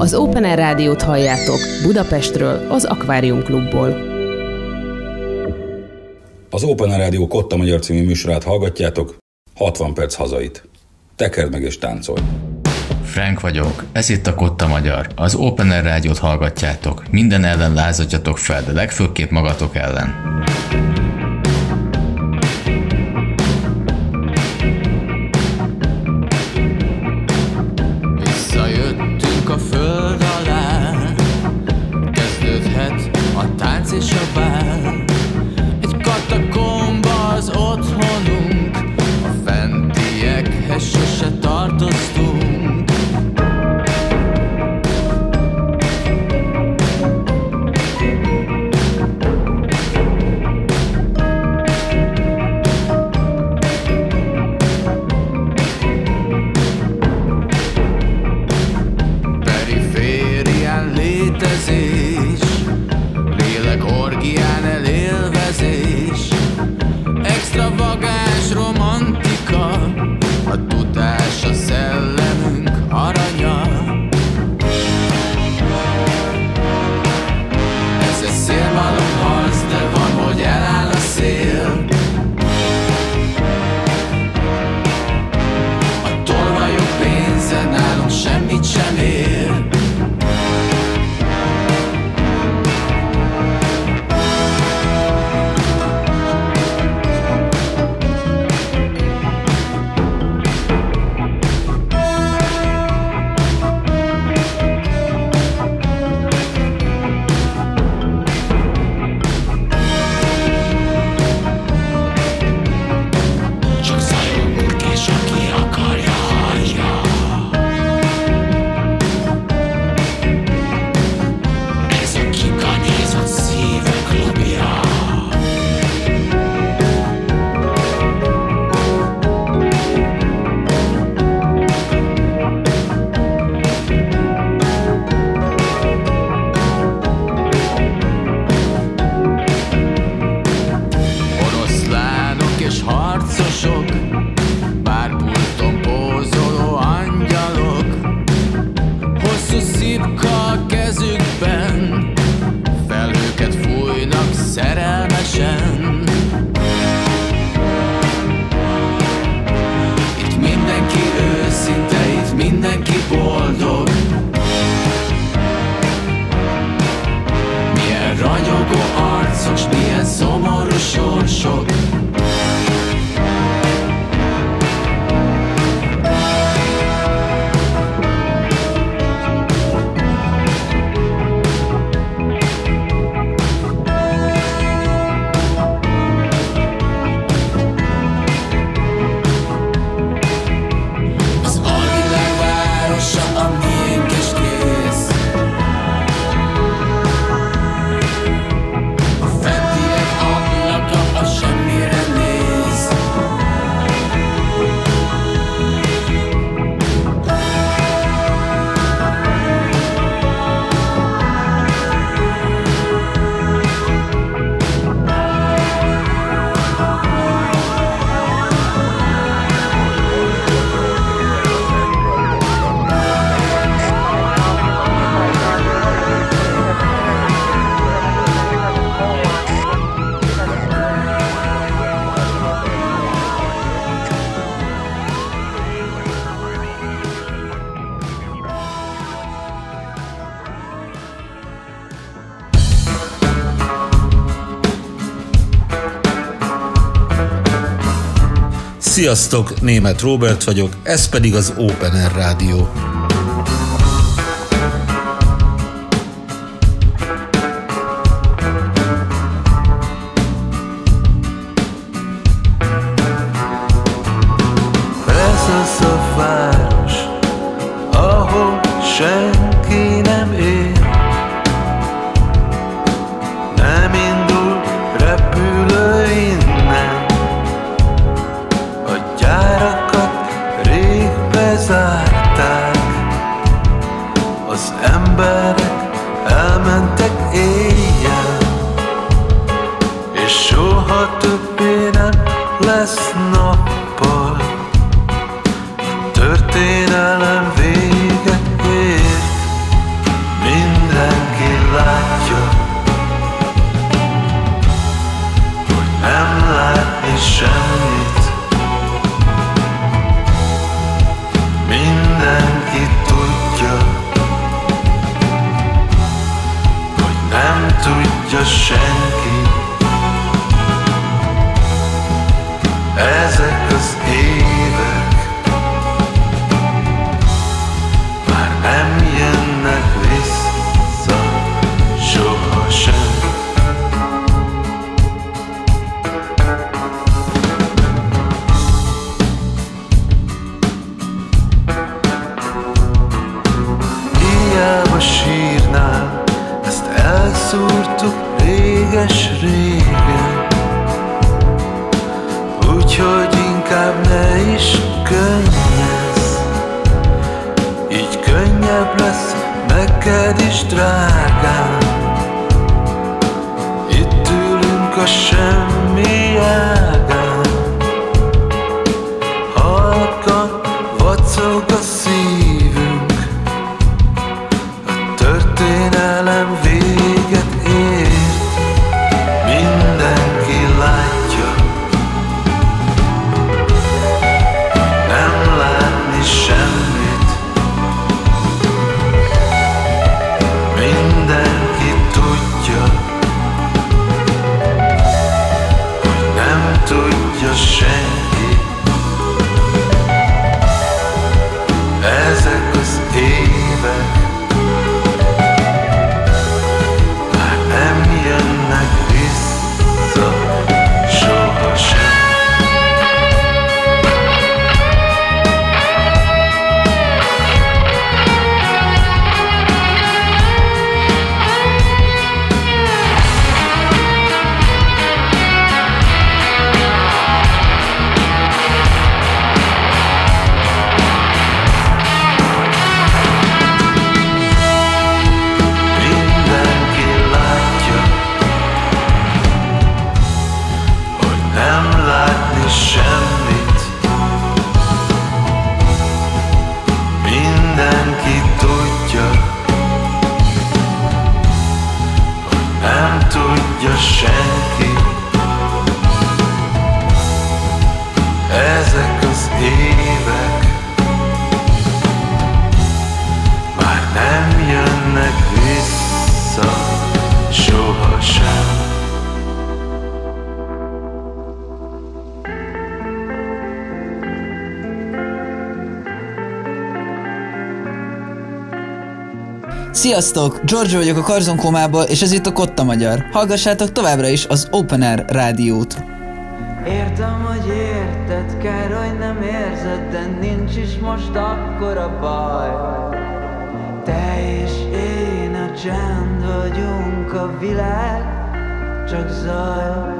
Az Open Air Rádiót halljátok Budapestről, az Akvárium Klubból. Az Open Air Rádió Kotta Magyar című műsorát hallgatjátok, 60 perc hazait. Tekerd meg és táncolj! Frank vagyok, ez itt a Kotta Magyar. Az Open Air Rádiót hallgatjátok, minden ellen lázadjatok fel, de legfőképp magatok ellen. Sziasztok, német Robert vagyok, ez pedig az Open Air Rádió. Tudja senki. Sziasztok! George vagyok a Karzonkomából, és ez itt a Kotta Magyar. Hallgassátok továbbra is az Open Air rádiót. Értem, hogy érted, kár, hogy nem érzed, de nincs is most akkora baj. Te és én a csend vagyunk, a világ csak zaj.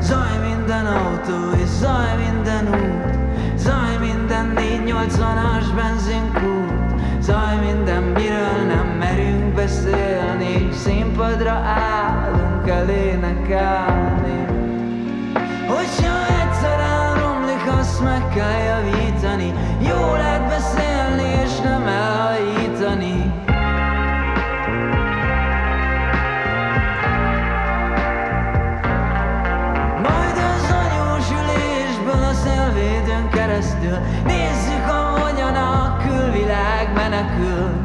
Zaj minden autó és zaj minden út, zaj minden 480-as benzinkút, zaj minden miről nem merünk beszélni, színpadra állunk el énekelni. Hogyha egyszer elromlik, azt meg kell javítani. Jó lehet beszélni és nem elhajítani. Majd az anyós ülésből a szélvédőn keresztül a menekül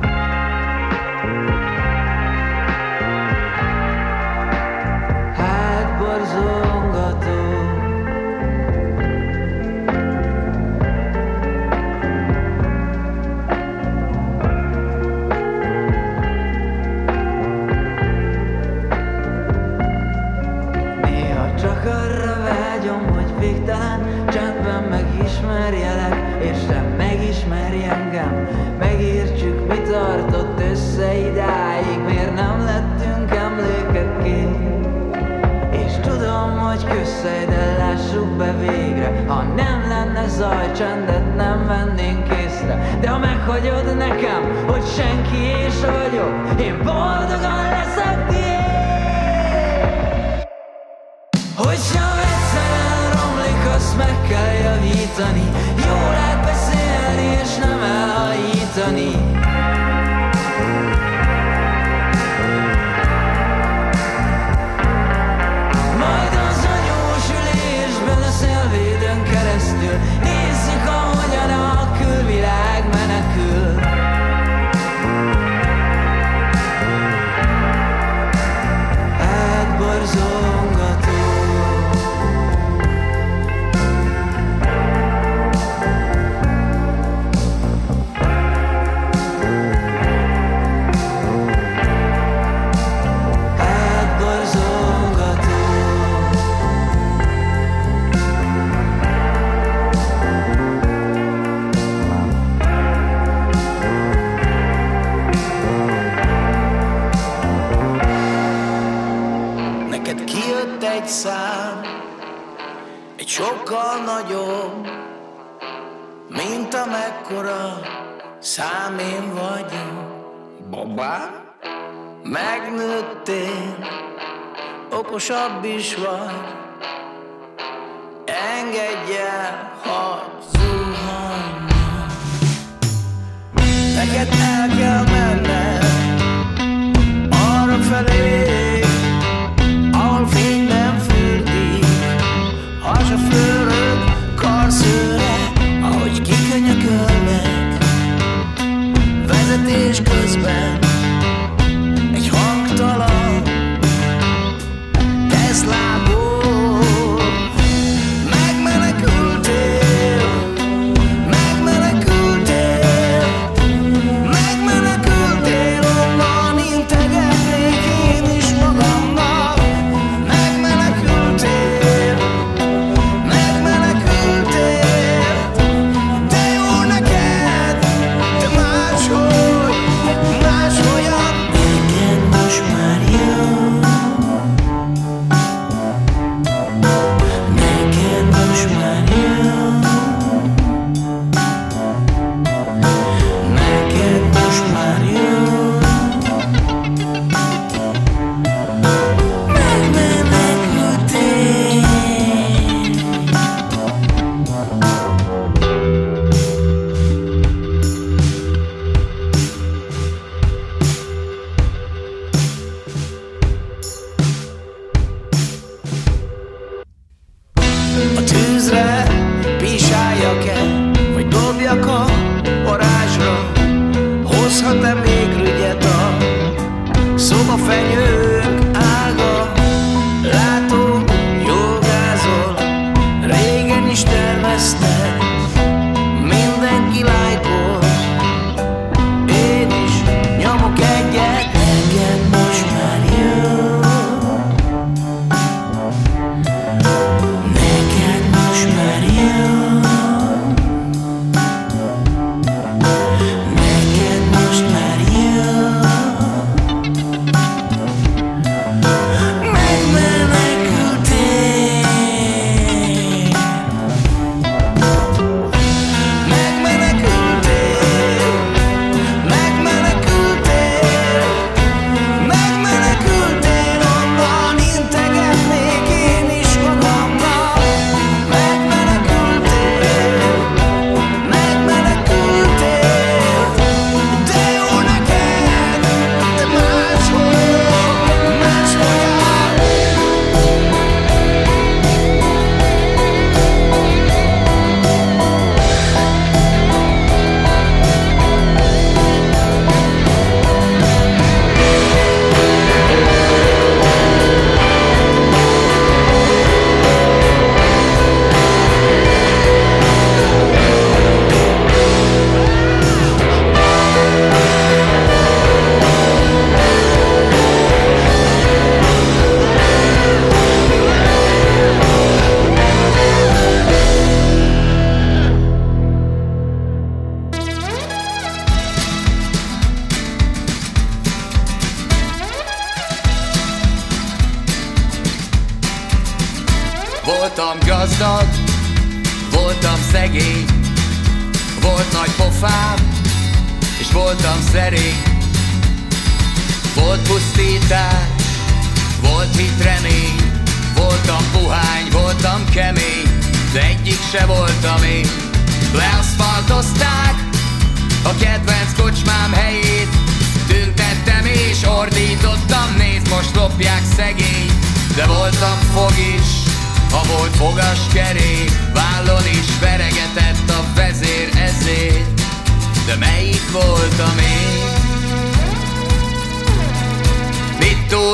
Hát borzongató Néha csak arra vágyom, hogy végtelen csendben megismerjelek És te megismerj engem tartott össze idáig Miért nem lettünk emlékekké És tudom, hogy közszej, de lássuk be végre. Ha nem lenne zaj, csendet nem vennénk észre. De ha meghagyod nekem, hogy senki és vagyok Én boldogan leszek tiéd. Hogyha egyszer elromlik, azt meg kell javítani. Jó lehet beszélni és nem elhajítani sokkal nagyobb, mint amekkora szám én vagyok. Babám, megnőttél, okosabb is vagy, engedj el, hagy zuhanjon. Neked el kell menned, arra felé,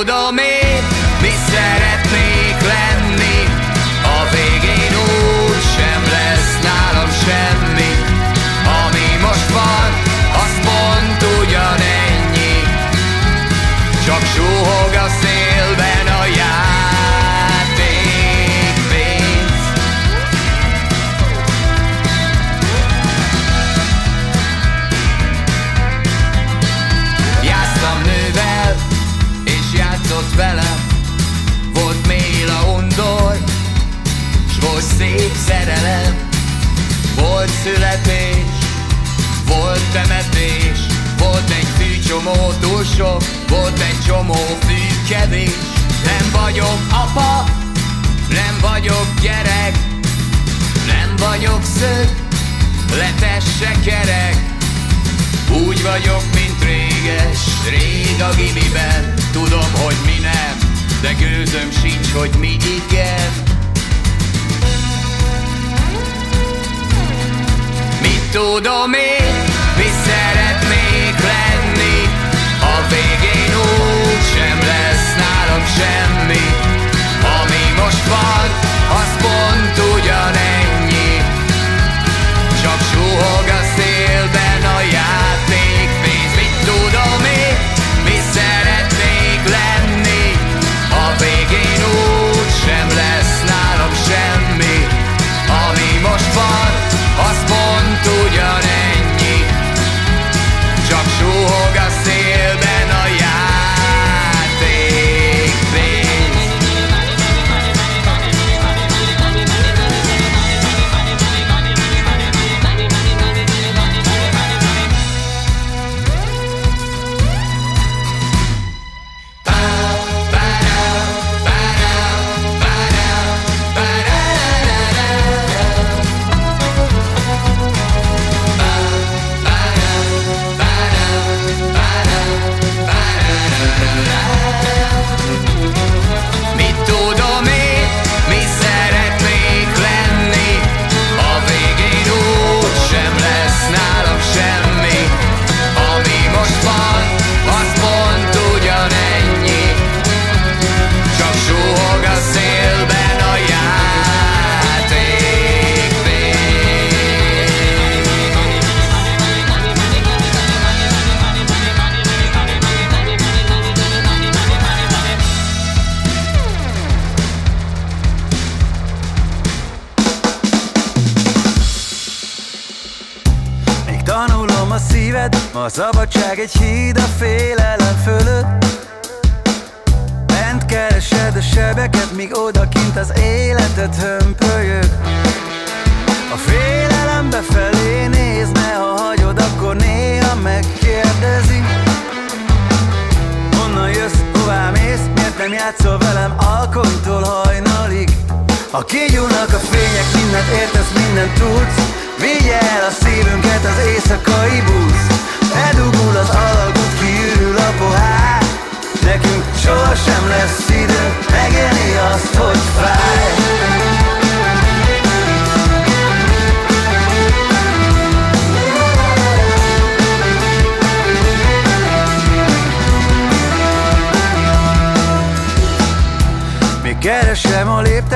Todo me születés, volt temetés, volt egy fűcsomó túl sok, volt egy csomó fű. Nem vagyok apa, nem vagyok gyerek, nem vagyok szög, letesse kerek. Úgy vagyok, mint réges, rég a gimiben Tudom, hogy mi nem, de gőzöm sincs, hogy mi igen tudom én, mi szeretnék lenni. A végén úgy sem lesz nálam semmi. Ami most van, az pont ugyanennyi. Csak suhog a szélben a játékpénz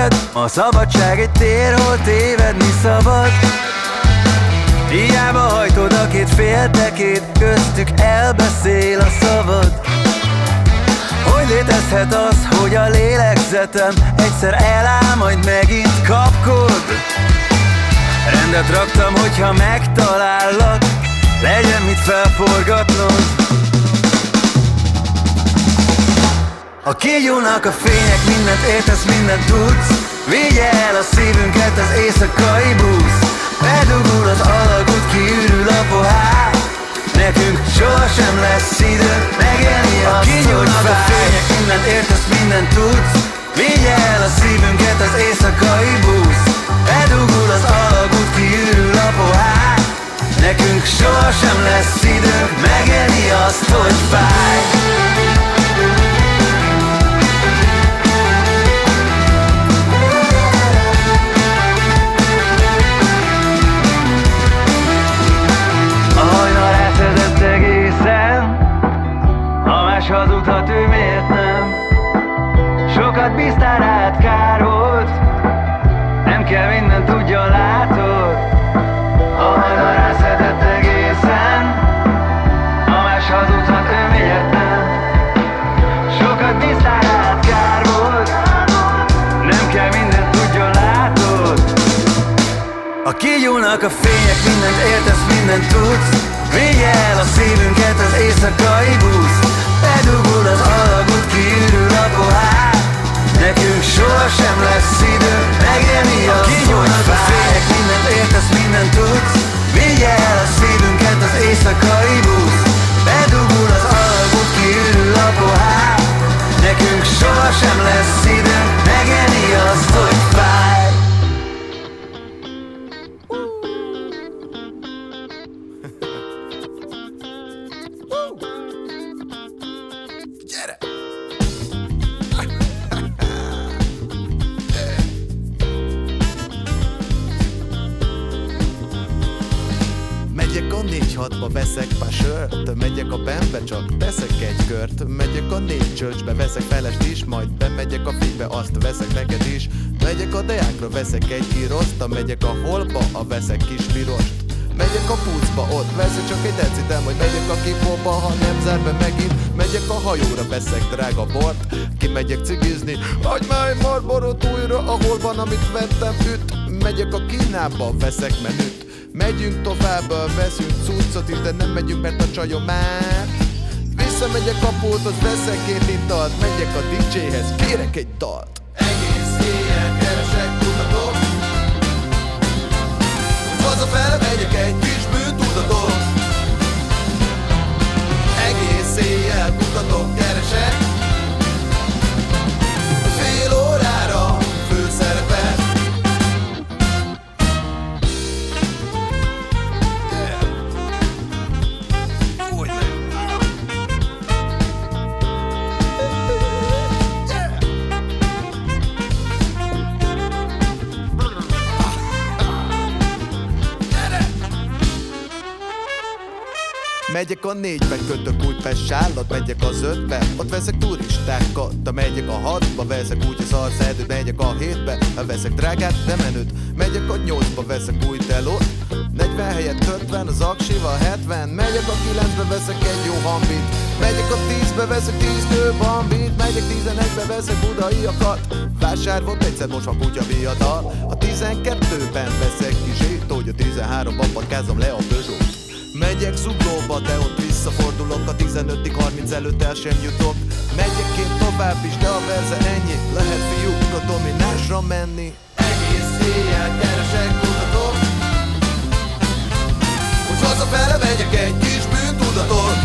a lépted, a szabadság egy tér, hol tévedni szabad. Hiába hajtod a két féltekét, köztük elbeszél a szavad. Hogy létezhet az, hogy a lélegzetem egyszer eláll, majd megint kapkod? Rendet raktam, hogyha megtalállak, legyen mit felforgatnod. Ha kigyúlnak a fények, mindent értesz, mindent tudsz Vigye el a szívünket az éjszakai busz. Bedugul az alagút, kiürül a pohár. Nekünk sohasem lesz idő megélni azt, hogy kigyúlnak a fények, mindent értesz, mindent tudsz. Vigye el a szívünket az éjszakai busz. Bedugul az alagút, kiürül a pohár. Nekünk sohasem lesz időnk megélni azt, hogy fáj hazudhat, ő miért nem? Sokat bíztál rád kár volt Nem kell minden tudja, látod? A hajnal elszedett egészen Ha más hazudhat, ő miért nem? Sokat bíztál rád kár volt Nem kell minden tudja, látod? A kigyúlnak a fények, mindent értesz, mindent tudsz. Vigye a szívünket az éjszakai busz arra sem lesz idő Megélni a kinyújt a fények. Mindent értesz, mindent tudsz. Vigye el a szívünket az éjszakai busz Bedugul az alagút, kiürül a pohár. Nekünk soha sem lesz idő Megyek a holba, a veszek kis pirost Megyek a pucba, ott veszek csak egy decitem Hogy megyek a kipóba, ha nem zár be megint. Megyek a hajóra, veszek drága bort Kimegyek cigizni, vagy már marborot újra A holban, amit vettem, üt. Megyek a Kínába, veszek menüt. Megyünk tovább, veszünk cuccot de nem megyünk, mert a csajom már. Visszamegyek a pulthoz, veszek két italt Megyek a DJ-hez, kérek egy dalt Hazafele megyek egy kis bűntudatot. Egész éjjel kutatok, keresek Megyek a négybe, kötök Újpest sállat Megyek az ötbe, ott veszek turistákat De megyek a hatba, veszek úgy a szarszerdőt Megyek a hétbe, veszek drágát, de menőt. Megyek a nyolcba, veszek új telót. 40 helyett 50, az aksival 70 Megyek a kilencbe, veszek egy jó hambit. Megyek a tízbe, veszek tíz nő bambit Megyek tizenegybe, veszek budaiakat. Vásár volt egyszer, most van kutya viadal A tizenkettőben veszek kizsét Hogy a tizenháromban parkázom le a Peugeot Megyek zuglóba, de ott visszafordulok A 15 30 előtt el sem jutok. Megyek én tovább is, de a verze ennyi. Lehet fiúk a dominásra menni. Egész éjjel keresek, kutatok Hogy hazafele megyek egy kis bűntudatot.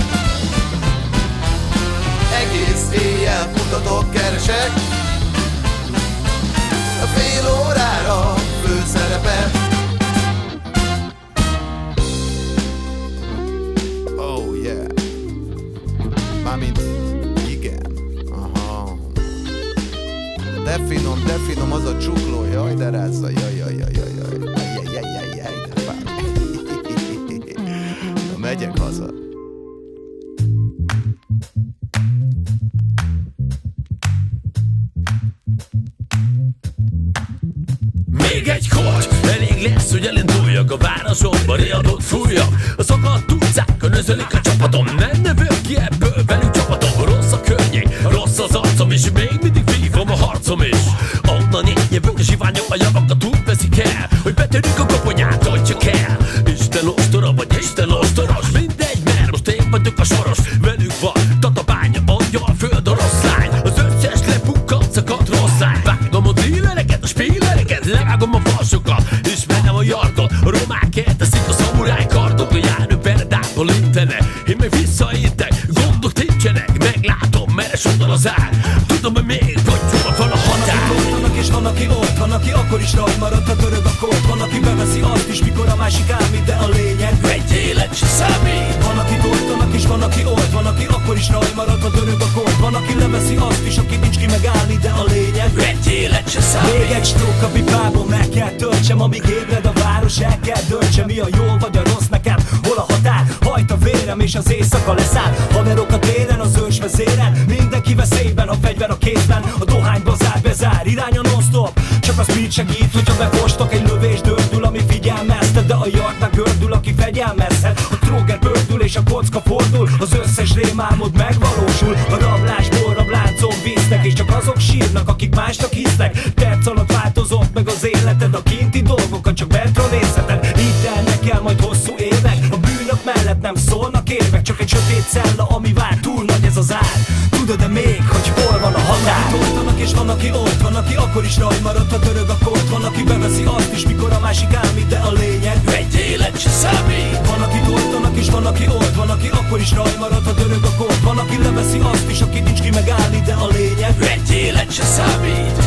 Egész éjjel kutatok, keresek. A fél órára főszerepet De finom, de finom az a csukló Jaj, de rázza, jaj, jaj, jaj, jaj, jaj Jaj, jaj, jaj, jaj, de fán Na, Megyek haza Még egy kort, elég lesz, hogy elinduljak a városomba, riadót fújjak A szakadt utcákon özölik a csapatom, nem növök ki ebből velük csapatom Rossz a környék, rossz az arcom, és még mindig vívom a harcom is Onnan én jövök a zsiványok, a javakat úgy veszik el Hogy betörjük a koponyát, hogy csak el. Isten ostora vagy Isten ostoros, mindegy, mert most én vagyok a soros. Velük van tatabánya, angyal, föld, oroszlány Az összes lepukkat, szakadt rossz lány. Vágom a dílereket, a spílereket, levágom a falsokat. Ismerem a jargot, a romák elteszik a szamuráj kardot A járő peredától intene, én meg visszaintek Gondok nincsenek, meglátom, meres oldal az ár aki akkor is rajt maradt, ha törög a kód Van, aki beveszi azt is, mikor a másik ámít, de a lényeg. Egy élet se számít. Van, aki doltanak és van, aki ott, van, aki akkor is rajt maradt, ha törög a kód Van, aki leveszi azt is, aki nincs ki megállni, de a lényeg. Egy élet se számít. Még egy strók a pipából meg kell töltsem, amíg ébred a város, el kell döntsem, mi a jó vagy a rossz nekem Hol a határ, hajt a vérem és az éjszaka leszáll. Haverok a téren, az ős vezéren Mindenki veszélyben, a fegyver a kézben. A dohány bazár bezár, irány a non-stop Csak a speed segít, hogyha befostok Egy lövés dördül, ami figyelmeztet De a meg gördül, aki fegyelmezhet. A tróger bördül és a kocka fordul Az összes rémálmod megvalósul. A rablásból rabláncon víznek És csak azok sírnak, akik másnak hisznek. Perc alatt változott meg az életed A kinti dolgokat csak bentről nézheted. Így telnek el majd hosszú évek A bűnök mellett nem szólnak érvek Csak egy sötét cella, van, aki ott, van, aki akkor is raj maradt, ha törög a kód Van, aki beveszi azt is, mikor a másik ámít, de a lényeg Egy élet se számít. Van, aki doltanak és van, aki ott, van, aki akkor is raj maradt, ha törög a kód Van, aki leveszi azt is, aki nincs ki megállni, de a lényeg Egy élet se számít.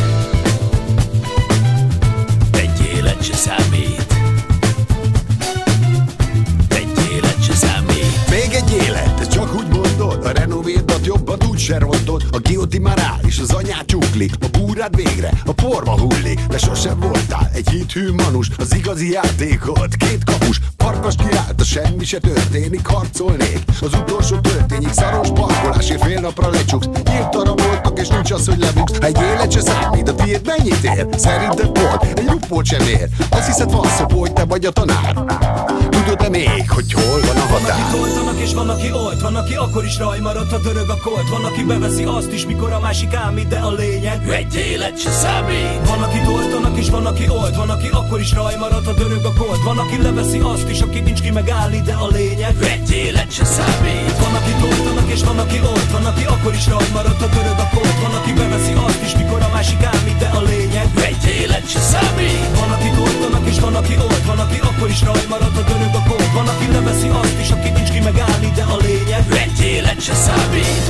Egy élet se számít. Egy élet se számít. Még egy élet, csak úgy mondod A renovédat jobban Magad úgy se rontod, a gioti már áll, és az anyát csukli. A búrád végre, a porba hullik. De sosem voltál egy hithű manus, az igazi játékot. Két kapus, parkas kiállt, a semmi se történik, harcolnék. Az utolsó történik, szaros parkolásért fél napra lecsuksz. Nyílt arra voltak, és nincs az, hogy lebuksz. Egy élet se számít, a tiéd mennyit ér? Szerinted volt, egy rupót sem ér. Azt hiszed van szó, hogy te vagy a tanár. Tudod-e még, hogy hol van a Van, határ? aki toltanak és van, aki olt Van, aki akkor is raj maradt, a dörög a kolt. Van, aki beveszi azt is, mikor a másik ámít De a lényeg egy élet se számít. Van, aki toltanak és van, aki olt Van, aki akkor is raj maradt, a dörög a kolt. Van, aki leveszi azt is, aki nincs ki megállni De a lényeg egy élet se számít. Van, aki toltanak és van, aki olt Van, aki akkor is raj maradt, a dörög a kolt Van, aki beveszi azt is, mikor a másik ámít De a lényeg egy élet se számít Van, aki toltanak és van, aki olt Van, aki akkor is raj maradt, a dörög a kolt Van, aki leveszi azt is, aki nincs ki megállni De a lényeg egy élet se számít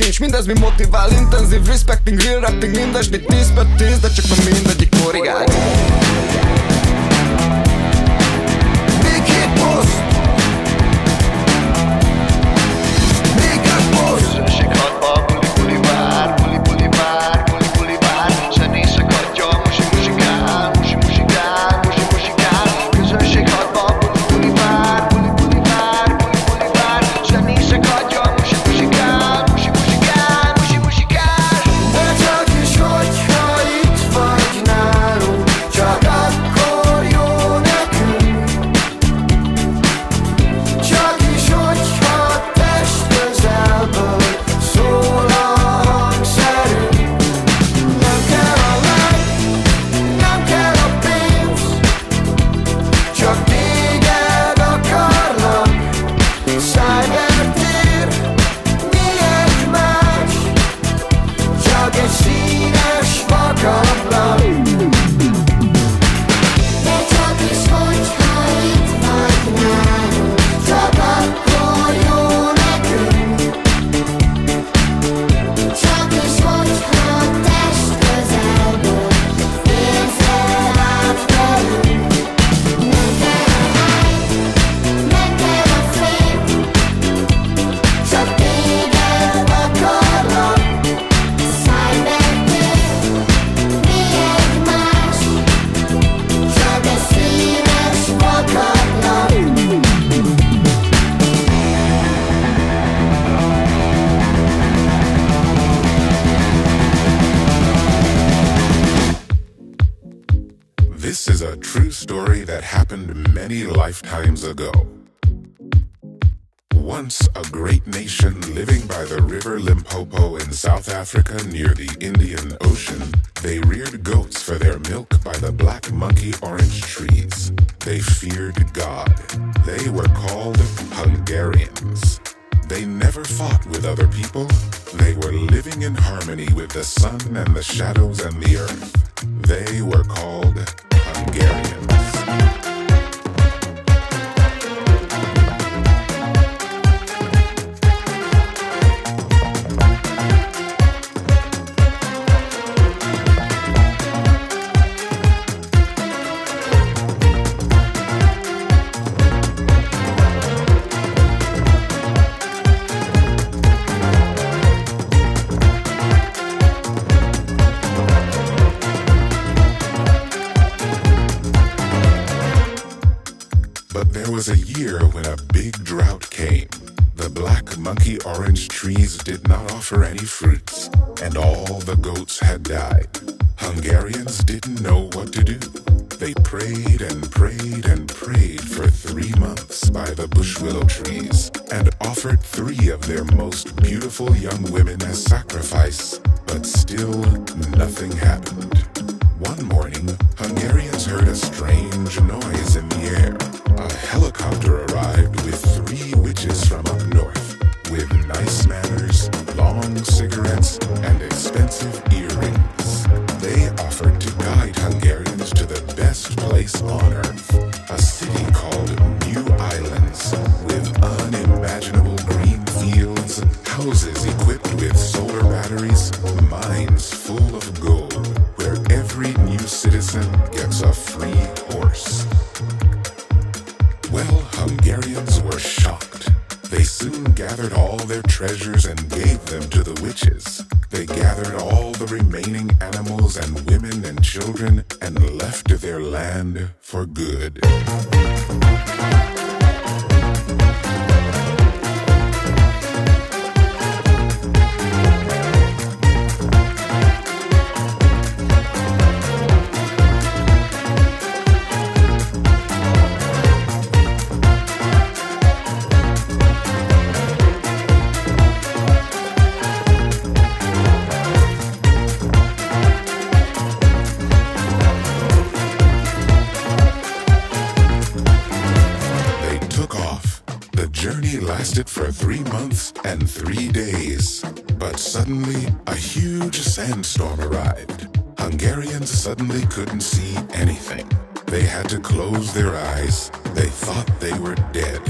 sincs. Mindez mi motivál, intenzív, respecting, real rapping Mindesni 10 per 10, de csak nem trees. They feared God. They were called Hungarians. They never fought with other people. They were living in harmony with the sun and the shadows and the earth. They were called Hungarians. Offer any fruits, and all the goats had died. Hungarians didn't know what to do. They prayed and prayed and prayed for three months by the bush willow trees, and offered three of their most beautiful young women They gathered all the remaining animals and women and children and left their land for good. Three days. But suddenly, a huge sandstorm arrived. Hungarians suddenly couldn't see anything. They had to close their eyes. They thought they were dead.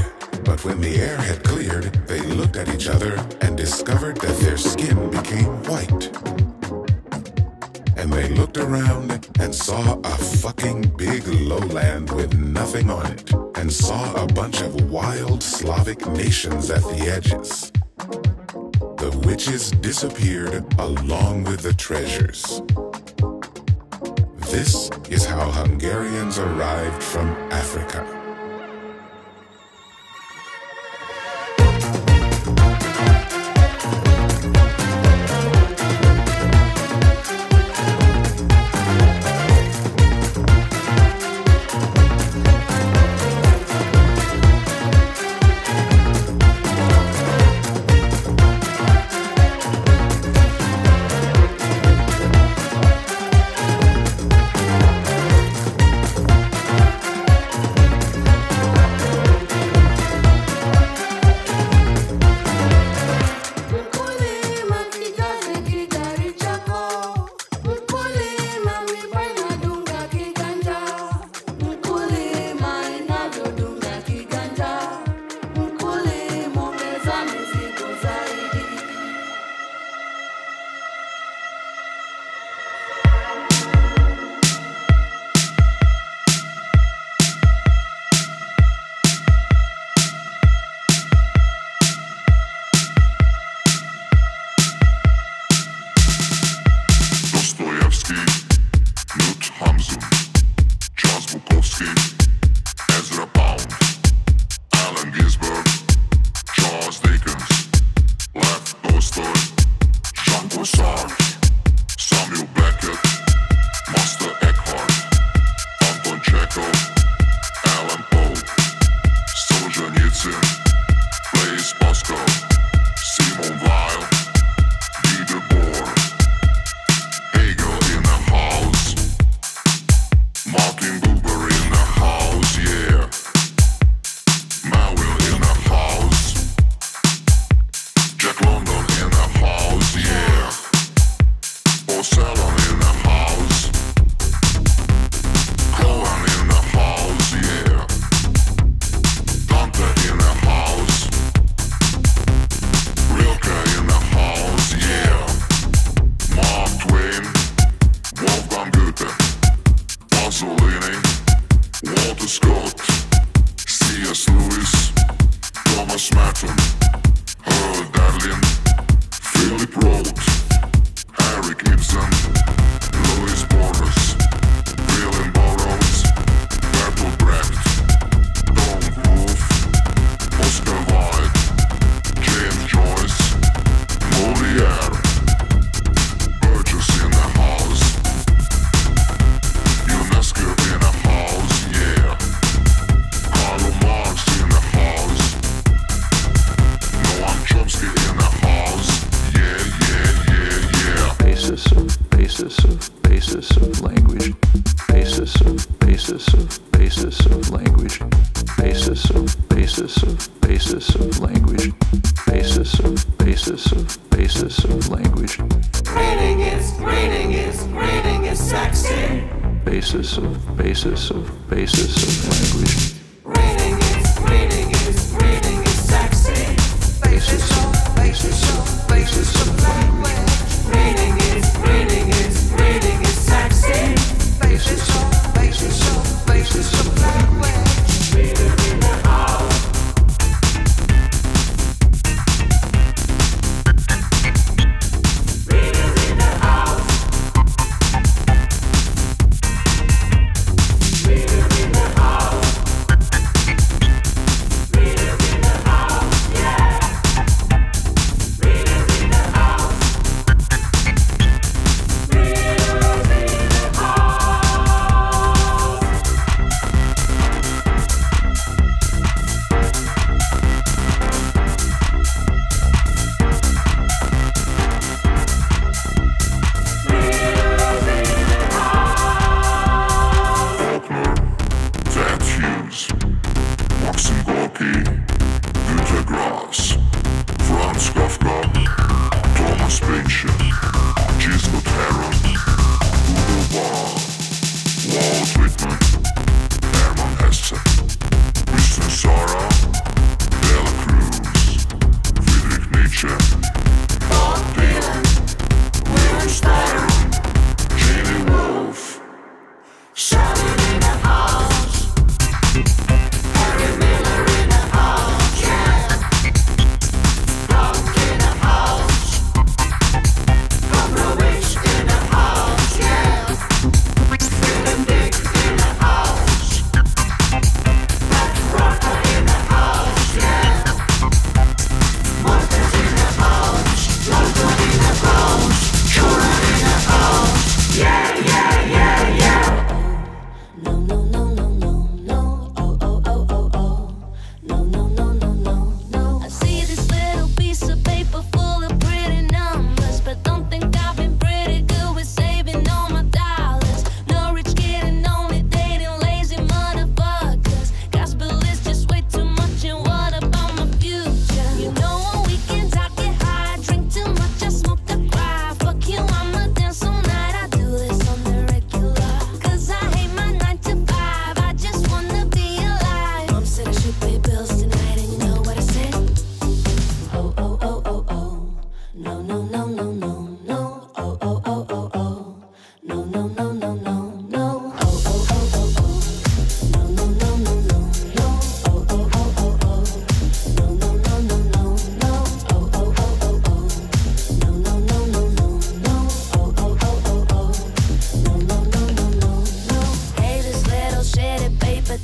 But when the air had cleared, they looked at each other and discovered that their skin became white. And they looked around and saw a fucking big lowland with nothing on it, and saw a bunch of wild Slavic nations at the edges. The witches disappeared along with the treasures. This is how Hungarians arrived from Africa.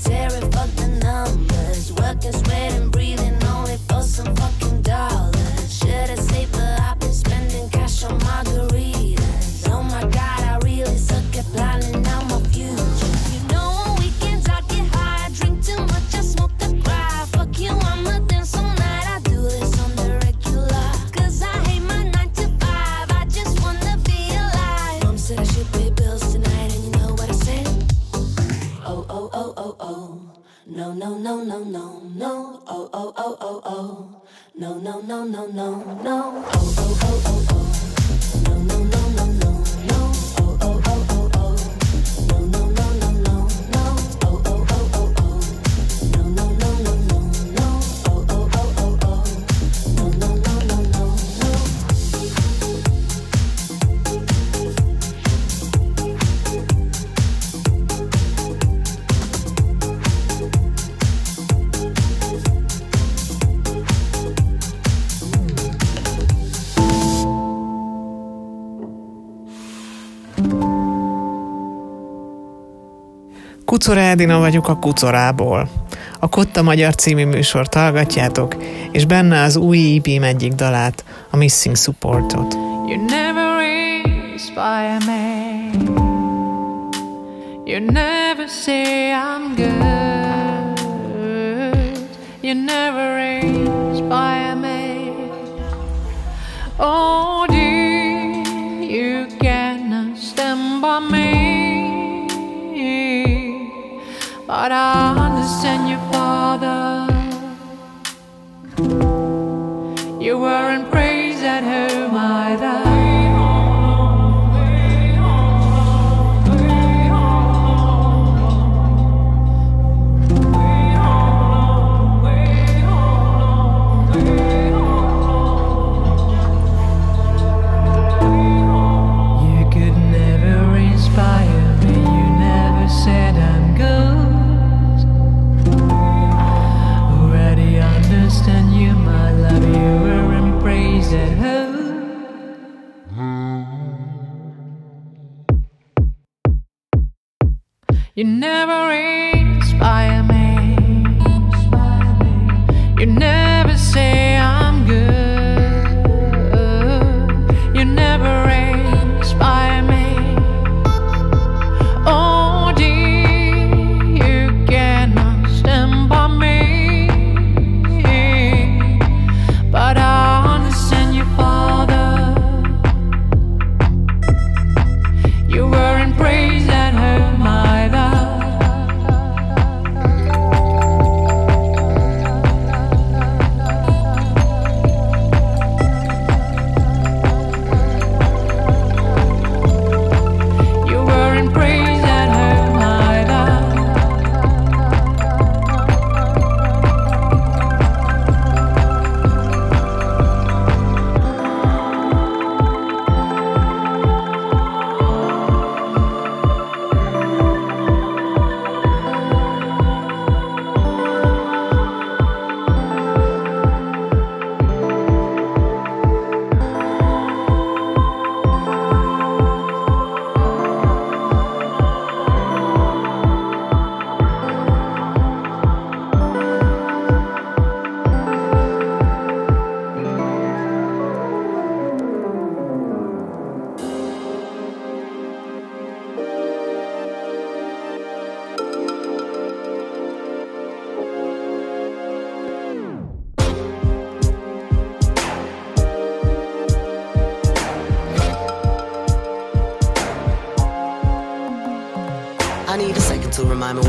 Tearing, fuck the numbers. Working, sweating, Edina vagyok a Kucorából. A Kotta Magyar című műsort hallgatjátok, és benne az új EP egyik dalát, a Missing Supportot. You never inspire me. You never say I'm good. You never inspire me. Oh, But I understand your father. You weren't praised at home either. You never inspire me. You never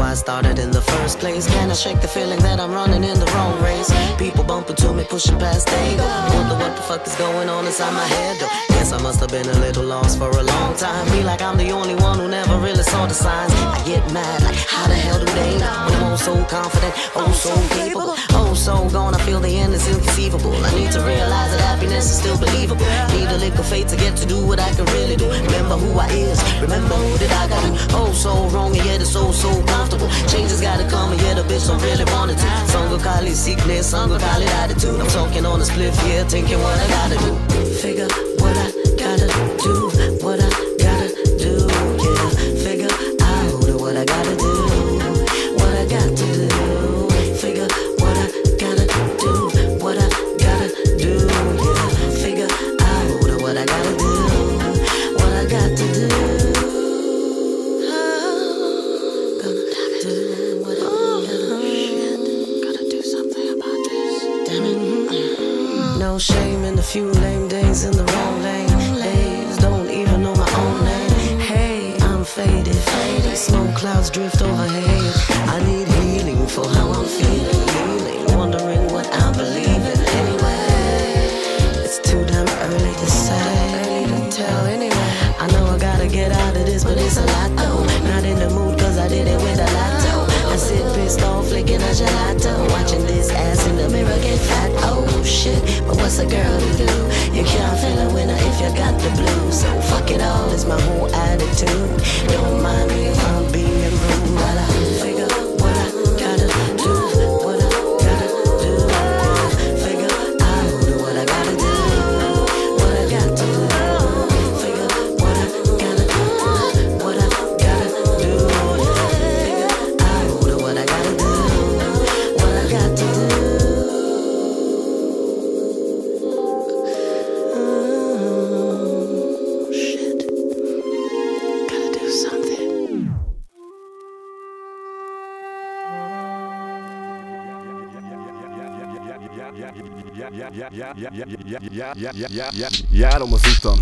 I started in the first place. Can I shake the feeling that I'm running in the wrong race? People bumping to me, pushing past they go. Wonder what the fuck is going on inside my head though. Guess I must have been a little lost for a long time. Be like I'm the only one who never really saw the signs. I get mad, like how the hell do they know? When I'm oh so confident, oh so capable, oh so gone. I feel the end is inconceivable. I need to realize that happiness is still believable. Need a little faith to get to do what I can really do. Remember who I is, remember who did I got to. Oh so wrong and yet it's so so comfortable. Change has gotta come and yet a bitch don't really want it to. Some call it sickness, some call it attitude. I'm talking on a split here, thinking what I gotta do. Figure this, but it's a lot though. Not in the mood cause I did it with a lotto. I sit pissed off, flicking a gelato. Watching this ass in the mirror get fat. Oh shit, but what's a girl to do? You can't feel a winner if you got the blues. So fuck it all, is my whole attitude. Don't mind me if I'm being Járom az utam,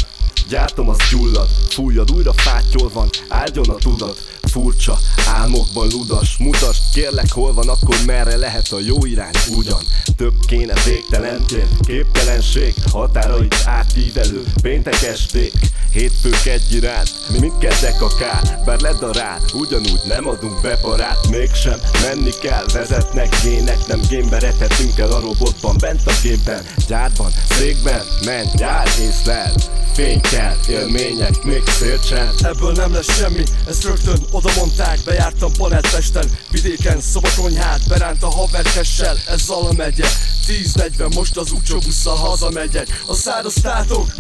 gyártom az gyullad. Fújjad újra fátyol van, áldjon a tudat Furcsa, álmokban ludas Mutasd kérlek hol van, akkor merre lehet a jó irány Ugyan, több kéne végtelenként Képtelenség, határait átívelő Péntek esték, hétfők egy iránt. Mindkezdek a kár, bár ledarál Ugyanúgy nem adunk be parát Mégsem menni kell, vezetnek gének Nem gémbe rethetünk el a robotban. Bent a gépben, gyárban, székben Menj, jár, észlel Fény kell, élmények, még szélcsend. Ebből nem lesz semmi, ezt rögtön oda mondták Bejártam Panelpesten, vidéken, szobakonyhát Beránt a haverkessel, ez Zala megye. 10-40, most az úcsóbusszal hazamegyek. A száraztátok,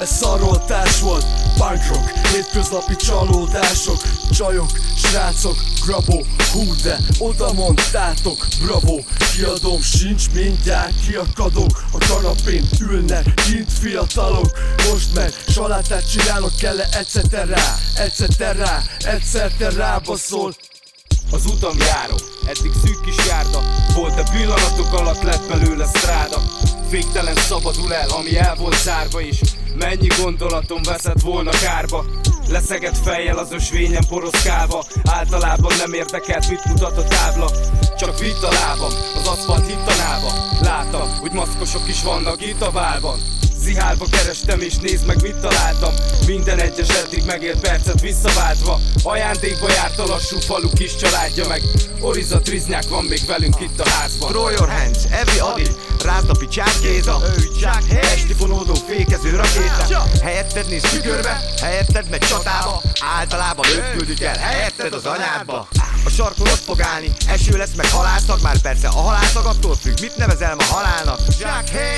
ez szaroltás volt. Punk rock, hétköznapi csalódások. Csajok, srácok, grabó Hú de oda mondtátok, bravo Kiadom, sincs mindjárt kiakadok. A kanapén ülnek kint fiatalok. Most meg salátát csinálok, kell-e egyszer rá? Egyszer rá, egyszer te rábaszol. Az utam járó, eddig szűk kis járda. Volt a pillanatok alatt lett belőle stráda Végtelen szabadul el, ami el volt zárva is Mennyi gondolatom veszett volna kárba? Leszegett fejjel az ösvényen poroszkálva. Általában nem érdekelt, mit mutat a tábla. Csak vitt a lábam, az aszfalt hittanába Láttam, hogy maszkosok is vannak itt a válban. Zihálva kerestem és nézd meg mit találtam. Minden egyes eddig megélt percet visszaváltva. Ajándékba járt a lassú falu kis családja meg. Oriza Triznyák van még velünk itt a házban. Throw your hands, every Adi Rázd a picsát Géza. Esti fonódó fékező rakéta. Helyetted néz tükörbe, helyetted megy csatába. Általában őt küldik el, helyetted az anyádba. A sarkon ott fog állni, eső lesz meg halászak Már persze a halászak attól függ, mit nevezel ma halálnak.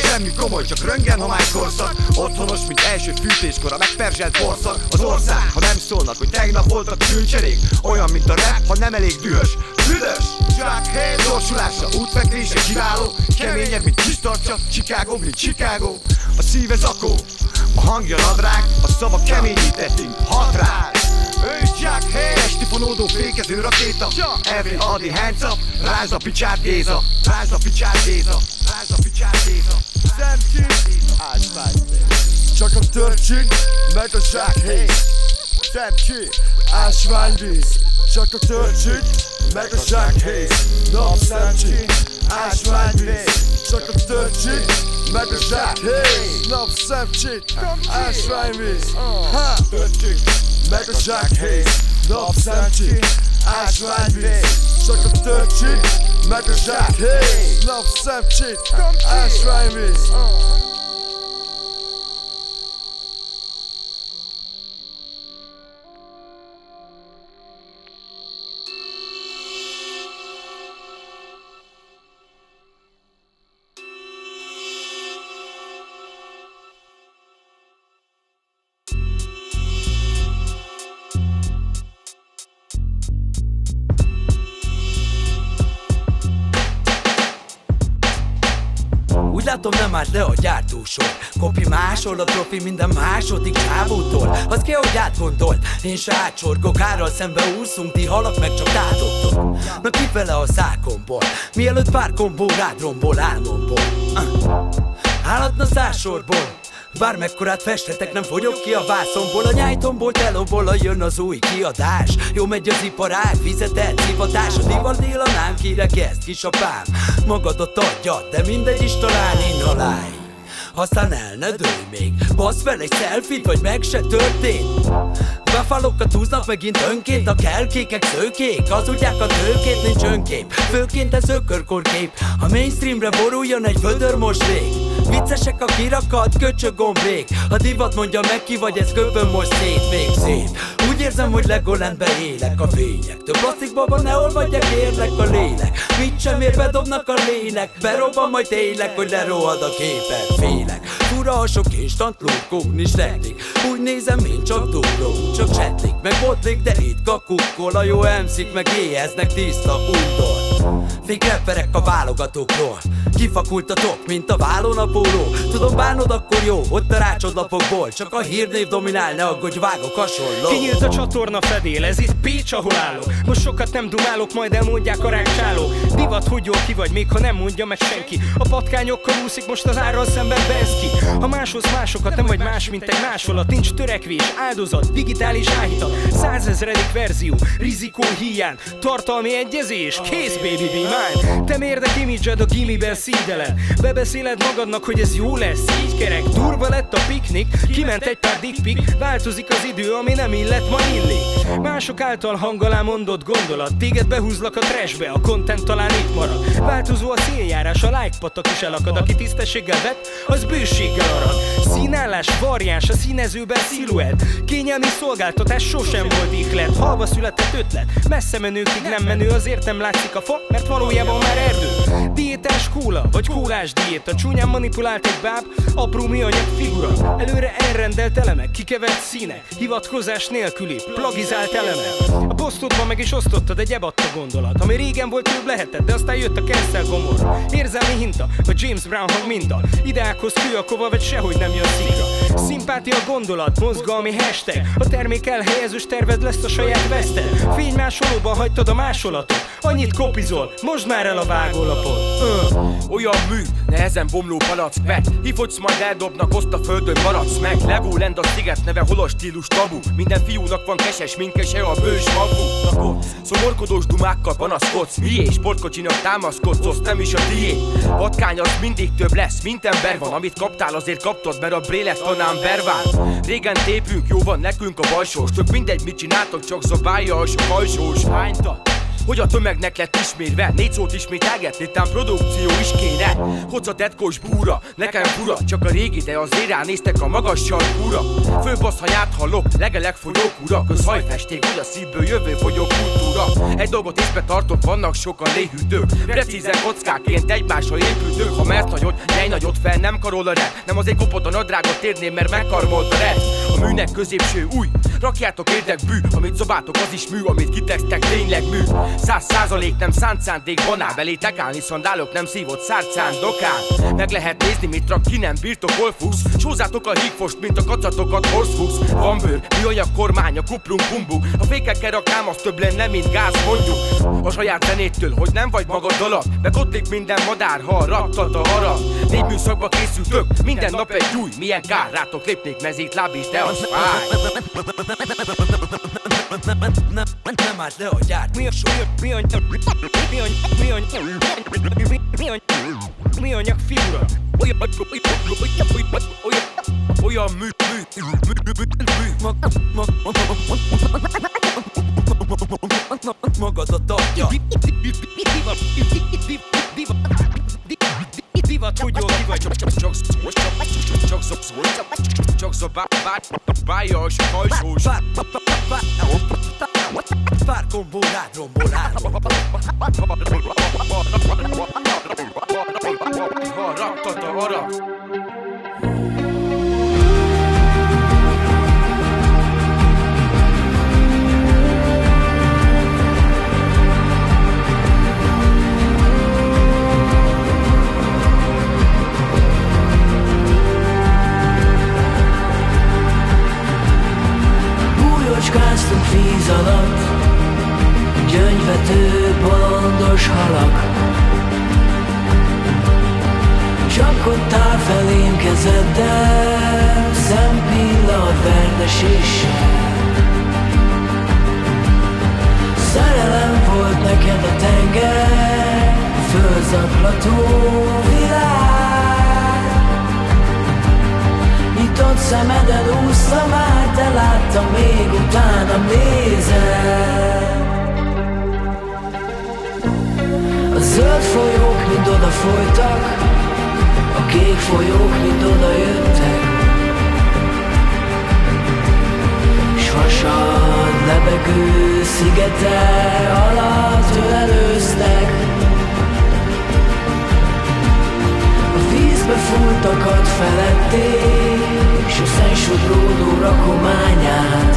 Semmi komoly, csak röngen homály korszak. Otthonos, mint első fűtéskor a megperzselt borszak Az ország, ha nem szólnak, hogy tegnap voltak külcserék Olyan, mint a rap, ha nem elég dühös Büdös, Jack Hay Gyorsulása, útfekvése kiváló Keményebb, mint kis tartja, Chicago, Chicago. A szíve zakó, a hangja nadrág A szava keményíteti, hat rád ő Jack Hay Esti fonódó fékező rakéta. Every Adi up Rázd a picsát Géza. Rázd a picsát Géza Rázd a picsát Géza. Szemki, ásvány Csak a törcsik, meg a zsákhéj Szemki, ásványvíz Csak a törcsik, meg a zsákhéj Napszemcsi, ásványvíz Csak a törcsik, meg a zsákhéj Napszemcsi, ásványvíz Ha! Törcsik, meg a zsákhéj Napszemcsi, ásványvíz Csak a törcsik, meg a zsákhéj Napszemcsi, ásványvíz Úgy le a gyártósor Kopi másol a profi minden második csávótól Az ki, hogy átgondolt Én se átsorgok, árral szembe úszunk Ti halak meg csak tátoktok Na kifele a szákomból Mielőtt pár kombó rád rombol álmomból. Állatna szársorból Bármekkorát festetek, nem fogyok ki a vászomból. A nyájtomból telóból a jön az új kiadás. Jó megy az iparág, fizetett hivatás A divardél a nám kiregeszt, kisapám. Magadat adja, de mindegy is talán inhalálj aztán el ne dőlj még. Basz fel egy selfit, vagy meg se történt. Befalokat húznak megint önként A kelkékek szőkék. Hazudják a tőkét, nincs önkép. Főként ez ökörkorkép. A mainstreamre boruljon egy vödör most rég Viccesek a kirakat, köcsög gombrék A divat mondja meg ki, vagy ez köpöm most szét még szét Úgy érzem, hogy Legolandbe élek a fények. Több plastikbaba ne olvadjak, érlek a lélek. Mit sem ér, bedobnak a lélek. Berobban majd tényleg, hogy lerohad a képet. Félek, fura a sok instant lurkón is lették Úgy nézem, mint csak dúló, csak csetlik Meg botlik, de itt kakukkol. A jó emszik, meg éheznek tiszta undor Fake rapperek a válogatókról. Kifakultatok, mint a vállón a póló Tudom bánod, akkor jó, ott a rácsodlapokból Csak a hírnév dominál, ne aggódj, vágok hasonló. Kinyílt a csatorna fedél, ez itt Pécs, ahol állok. Most sokat nem dumálok, majd elmondják a rákcsáló. Divat gondolat, hogy jól ki vagy, még ha nem mondja meg senki. A patkányokkal úszik most az árral szemben Benszki Ha máshoz másokat nem vagy más, mint egy másolat Nincs törekvés, áldozat, digitális áhítat. Százezredik verzió, rizikó hiány Tartalmi egyezés, kész baby be mine. Te mérdek imidzsed a gimiben szídeled. Bebeszéled magadnak, hogy ez jó lesz, így kerek. Durva lett a piknik, kiment egy pár dickpic. Változik az idő, ami nem illet, ma illik. Mások által hang alá mondott gondolat. Téged behúzlak a trashbe, a content talán itt marad. Változó a céljárás, a like patak is elakad. Aki tisztességgel vett, az bőséggel arad. Színállás, variáns, a színezőben sziluett. Kényelmi szolgáltatás sosem volt ihlet. Halva született ötlet, messze menőkig nem menő Azért nem látszik a fa, mert valójában már erdő. Diétás kóla, vagy kólás diéta. Csúnyán manipulált egy báb, apró műanyag figura. Előre elrendelt elemek, kikevert színek Hivatkozás nélküli, plagizált elemek. A posztodban meg is osztottad egy ebatta gondolat Ami régen volt jobb lehetett, de aztán jött a cancel gomor. Érzelmi hinta, vagy James Brown hang minta. Ideákhoz kő a kova, vagy sehogy nem jön szikra. Szimpátia gondolat, mozgalmi hashtag. A termék elhelyezős terved lesz a saját veszted Fénymásolóban hagytad a másolatot Annyit kopizol, most már el a vágólapot uh. Olyan mű, nehezen bomló palack Hifogysz majd eldobnak, oszt a földön maradsz meg. Legoland a sziget neve, hol a stílus tabu. Minden fiúnak van keses minkese, a bős magu Szomorkodós dumákkal panaszkodsz Mié, sportkocsinak támaszkodsz, azt nem is a tié Patkány az mindig több lesz, mint ember van. Amit kaptál azért kaptad, mert a brélet tanán berván Régen tépünk, jó van nekünk a bajsós Tök mindegy mit csináltok, csak zabálja a sok ajsós Hánytat? Hogy a tömegnek lett ismérve? Négy szót ismételgetni, tám produkció is kéne. Hoca tetkos búra, nekem fura. Csak a régi, de azért ránéztek a magas sarkúra. Főbasz hanyát hallok, legelek fogyók ura. Közhajfesték, úgy a szívből jövő fogyó kultúra. Egy dolgot észbe tartok, vannak sokan léhűtők. Precízen kockáként egymásra épültők Ha mert nagyot, nyelj nagyot fel, nem karol a rep. Nem azért kopott a nadrágot térném, mert megkarmolt a rep. A műnek középső új, rakjátok érdek bű. Amit szobátok, az is mű, amit kitesztek, tényleg mű Száz százalék nem szánt szándék banál Belétek állni szandálok nem szívott szárcán dokán Meg lehet nézni mit rak ki nem birtokol fusz Sózátok a hígfost mint a kacatokat horszfusz Van bőr, a kormány, a kuplunk bumbuk A fékekkel rakám az több lenne mint gáz mondjuk. A saját zenétől, hogy nem vagy magad alap Meg ott minden madár, ha raktad a harag. Négy műszakba készültök, minden nap egy új. Milyen kár, rátok lépnék mezét lábis, de az fáj. Nem állt le a gyárt Mi a mi a mi a mi a mi a mi anyag figura Olyan mű, mű, mű, mű, Magadat adja Divat, hogy jól ki vagy Csak, csak, csak, csak, csak, csak, csak szabálja a sajsós Pár kombó rád Bújócskáztunk víz alatt. Gyöngyvető bolondos halak. Áll felém kezeddel Szempillat verdes is. Szerelem volt neked a tenger Fölzaklató világ Nyitott szemeden úsztam át De láttam még utána nézem A zöld folyók mind oda folytak A kék folyók mind oda jöttek. S hasad lebegő szigete alatt ölelőztek A vízbe fúltakat felették S a szentsodródó rakományát.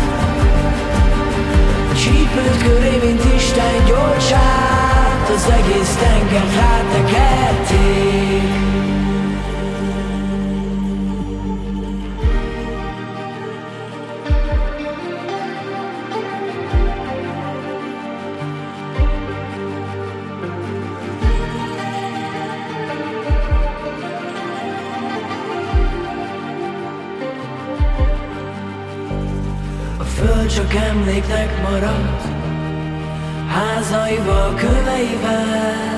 Csípőt köré, mint Isten gyorcsát Az egész tenger rátekerték csak emléknek maradt Házaival, köveivel.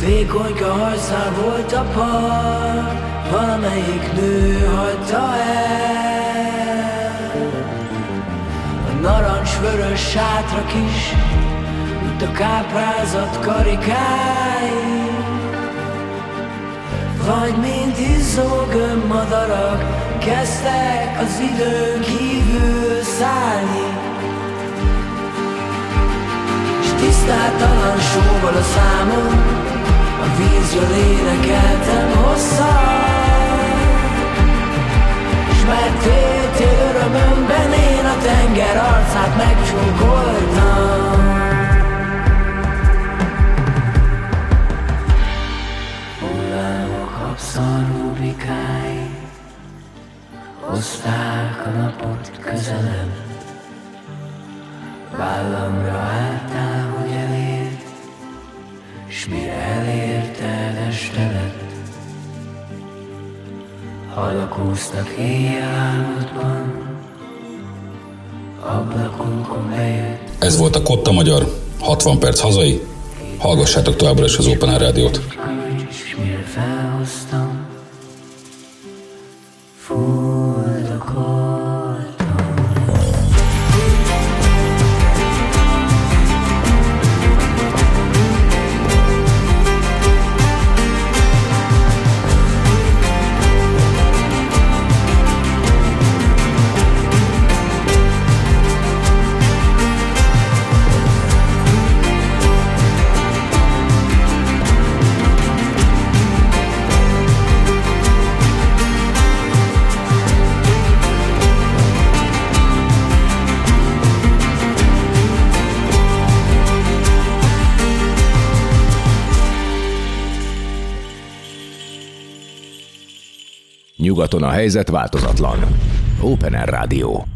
Vékonyka hajszál volt a par Valamelyik nő hagyta el. A narancsvörös sátrak is Mint a káprázat karikái vagy mint izzó gömbmadarak Kezdtek az időn kívül szállni. S tisztátalan sóval a számon A vízről énekeltem hosszan. S megtértél örömömben Én a tenger arcát megcsókoltam. Hullámok habszarvú bikái Hozták a napot közelem Vállamra álltál, hogy elérd S mire elérted este lett Halakúztak éjjel álmodban Ablakunkon bejött Ez volt a Kotta Magyar, 60 perc hazai. Hallgassátok továbbra is az Open Air Rádiót. Nyugaton a helyzet változatlan. Open Air Rádió.